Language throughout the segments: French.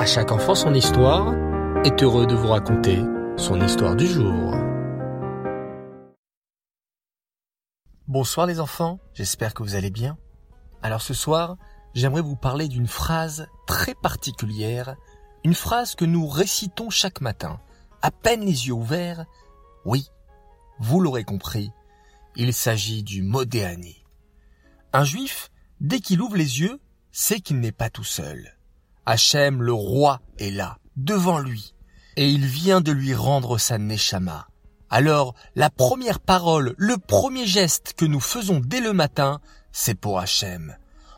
À chaque enfant son histoire est heureux de vous raconter son histoire du jour. Bonsoir les enfants, j'espère que vous allez bien. Alors ce soir, j'aimerais vous parler d'une phrase très particulière, une phrase que nous récitons chaque matin, à peine les yeux ouverts. Oui, vous l'aurez compris, il s'agit du Modéani. Un juif, dès qu'il ouvre les yeux, sait qu'il n'est pas tout seul. Hachem le roi est là, devant lui, et il vient de lui rendre sa Neshama. Alors, la première parole, le premier geste que nous faisons dès le matin, c'est pour Hachem.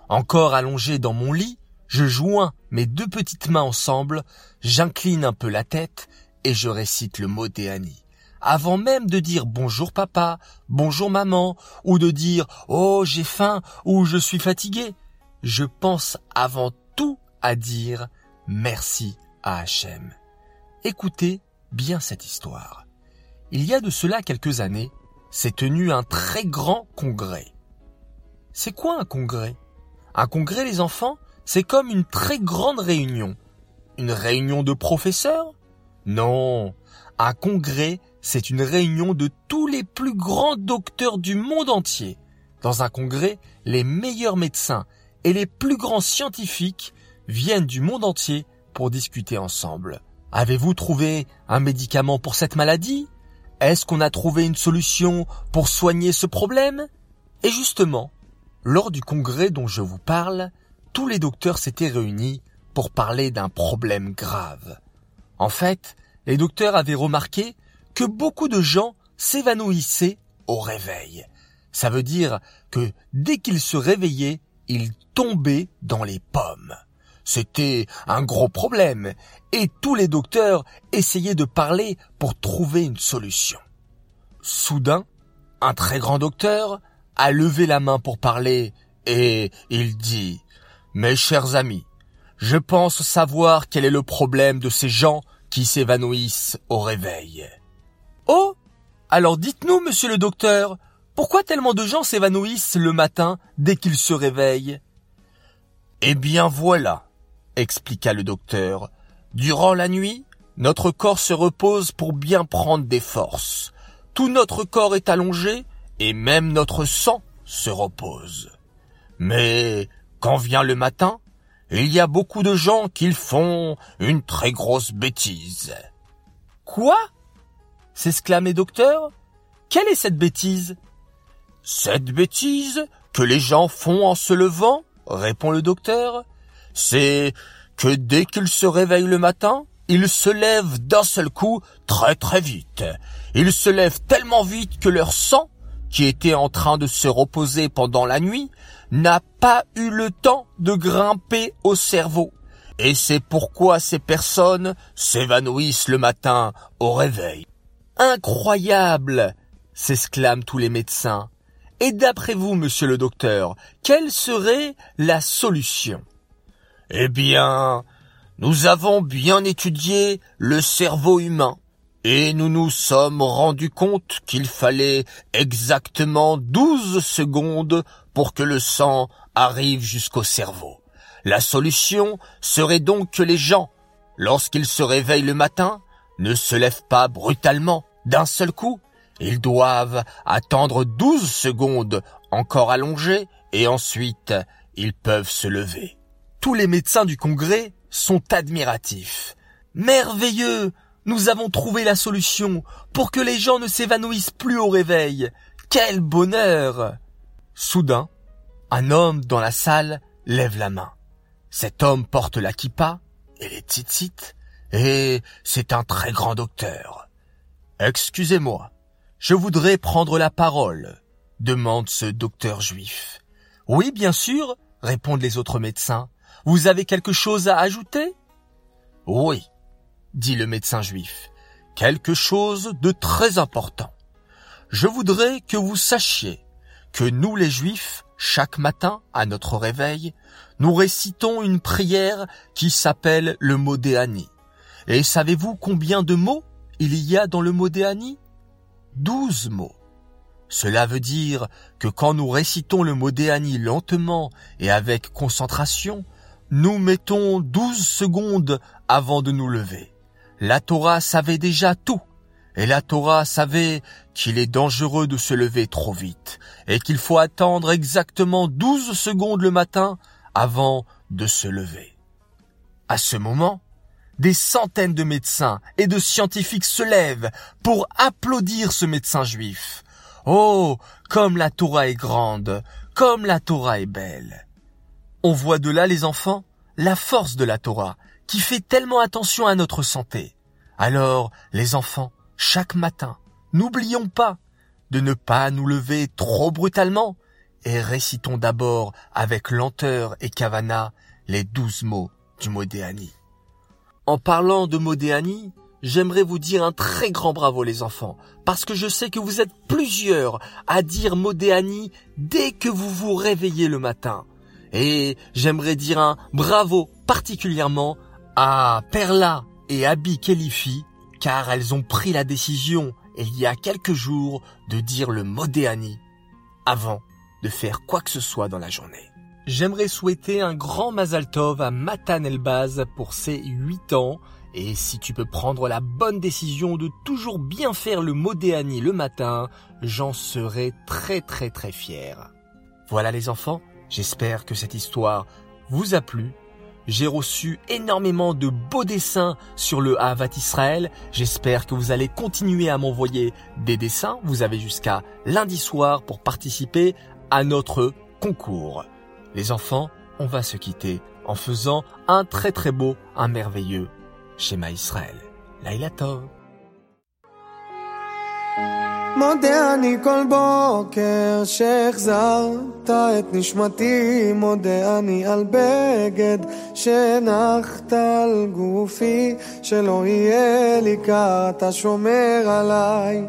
Encore allongé dans mon lit, je joins mes deux petites mains ensemble, j'incline un peu la tête et je récite le mot Déani. Avant même de dire bonjour papa, bonjour maman, ou de dire oh j'ai faim ou je suis fatigué, je pense avant tout à dire merci à Hachem. Écoutez bien cette histoire. Il y a de cela quelques années, s'est tenu un très grand congrès. C'est quoi un congrès? Un congrès, les enfants, c'est comme une très grande réunion. Une réunion de professeurs? Non. Un congrès, c'est une réunion de tous les plus grands docteurs du monde entier. Dans un congrès, les meilleurs médecins et les plus grands scientifiques viennent du monde entier pour discuter ensemble. Avez-vous trouvé un médicament pour cette maladie? Est-ce qu'on a trouvé une solution pour soigner ce problème? Et justement, lors du congrès dont je vous parle, tous les docteurs s'étaient réunis pour parler d'un problème grave. En fait, les docteurs avaient remarqué que beaucoup de gens s'évanouissaient au réveil. Ça veut dire que dès qu'ils se réveillaient, ils tombaient dans les pommes. C'était un gros problème et tous les docteurs essayaient de parler pour trouver une solution. Soudain, un très grand docteur a levé la main pour parler et il dit Mes chers amis, je pense savoir quel est le problème de ces gens qui s'évanouissent au réveil. Oh Alors dites-nous, monsieur le docteur, pourquoi tellement de gens s'évanouissent le matin dès qu'ils se réveillent? Eh bien voilà, expliqua le docteur. Durant la nuit, notre corps se repose pour bien prendre des forces. Tout notre corps est allongé et même notre sang se repose. Mais quand vient le matin, il y a beaucoup de gens qui font une très grosse bêtise. Quoi? s'exclame le docteur. Quelle est cette bêtise? Cette bêtise que les gens font en se levant, répond le docteur, c'est que dès qu'ils se réveillent le matin, ils se lèvent d'un seul coup très très vite. Ils se lèvent tellement vite que leur sang, qui était en train de se reposer pendant la nuit, n'a pas eu le temps de grimper au cerveau. Et c'est pourquoi ces personnes s'évanouissent le matin au réveil. Incroyable s'exclament tous les médecins. Et d'après vous, monsieur le docteur, quelle serait la solution? Eh bien, nous avons bien étudié le cerveau humain et nous nous sommes rendus compte qu'il fallait exactement douze secondes pour que le sang arrive jusqu'au cerveau. La solution serait donc que les gens, lorsqu'ils se réveillent le matin, ne se lèvent pas brutalement d'un seul coup. Ils doivent attendre douze secondes encore allongées et ensuite ils peuvent se lever. Tous les médecins du Congrès sont admiratifs. Merveilleux Nous avons trouvé la solution pour que les gens ne s'évanouissent plus au réveil. Quel bonheur Soudain, un homme dans la salle lève la main. Cet homme porte la kippa et les tzitzit, et c'est un très grand docteur. Excusez-moi, je voudrais prendre la parole, demande ce docteur juif. Oui, bien sûr, répondent les autres médecins. Vous avez quelque chose à ajouter? Oui, dit le médecin juif, quelque chose de très important. Je voudrais que vous sachiez que nous les juifs, chaque matin, à notre réveil, nous récitons une prière qui s'appelle le Modéani. Et savez-vous combien de mots il y a dans le Modéani Douze mots. Cela veut dire que quand nous récitons le Modéani lentement et avec concentration, nous mettons douze secondes avant de nous lever. La Torah savait déjà tout. Et la Torah savait qu'il est dangereux de se lever trop vite et qu'il faut attendre exactement douze secondes le matin avant de se lever. À ce moment, des centaines de médecins et de scientifiques se lèvent pour applaudir ce médecin juif. Oh, comme la Torah est grande, comme la Torah est belle. On voit de là, les enfants, la force de la Torah, qui fait tellement attention à notre santé. Alors, les enfants, chaque matin, n'oublions pas de ne pas nous lever trop brutalement et récitons d'abord avec lenteur et kavana les douze mots du Modéani. En parlant de Modéani, j'aimerais vous dire un très grand bravo les enfants, parce que je sais que vous êtes plusieurs à dire Modéani dès que vous vous réveillez le matin. Et j'aimerais dire un bravo particulièrement à Perla et Abi Kelifi, car elles ont pris la décision il y a quelques jours de dire le Modéani avant de faire quoi que ce soit dans la journée. J'aimerais souhaiter un grand Mazal Tov à Matan Elbaz pour ses 8 ans. Et si tu peux prendre la bonne décision de toujours bien faire le Modéani le matin, j'en serai très très très fier. Voilà les enfants, j'espère que cette histoire vous a plu. J'ai reçu énormément de beaux dessins sur le Havat Israël. J'espère que vous allez continuer à m'envoyer des dessins. Vous avez jusqu'à lundi soir pour participer à notre concours. Les enfants, on va se quitter en faisant un très très beau, un merveilleux schéma Israël. Laila Tov. מודה אני כל בוקר שהחזרת את נשמתי, מודה אני על בגד שהנחת על גופי, שלא יהיה לי קר, אתה שומר עליי.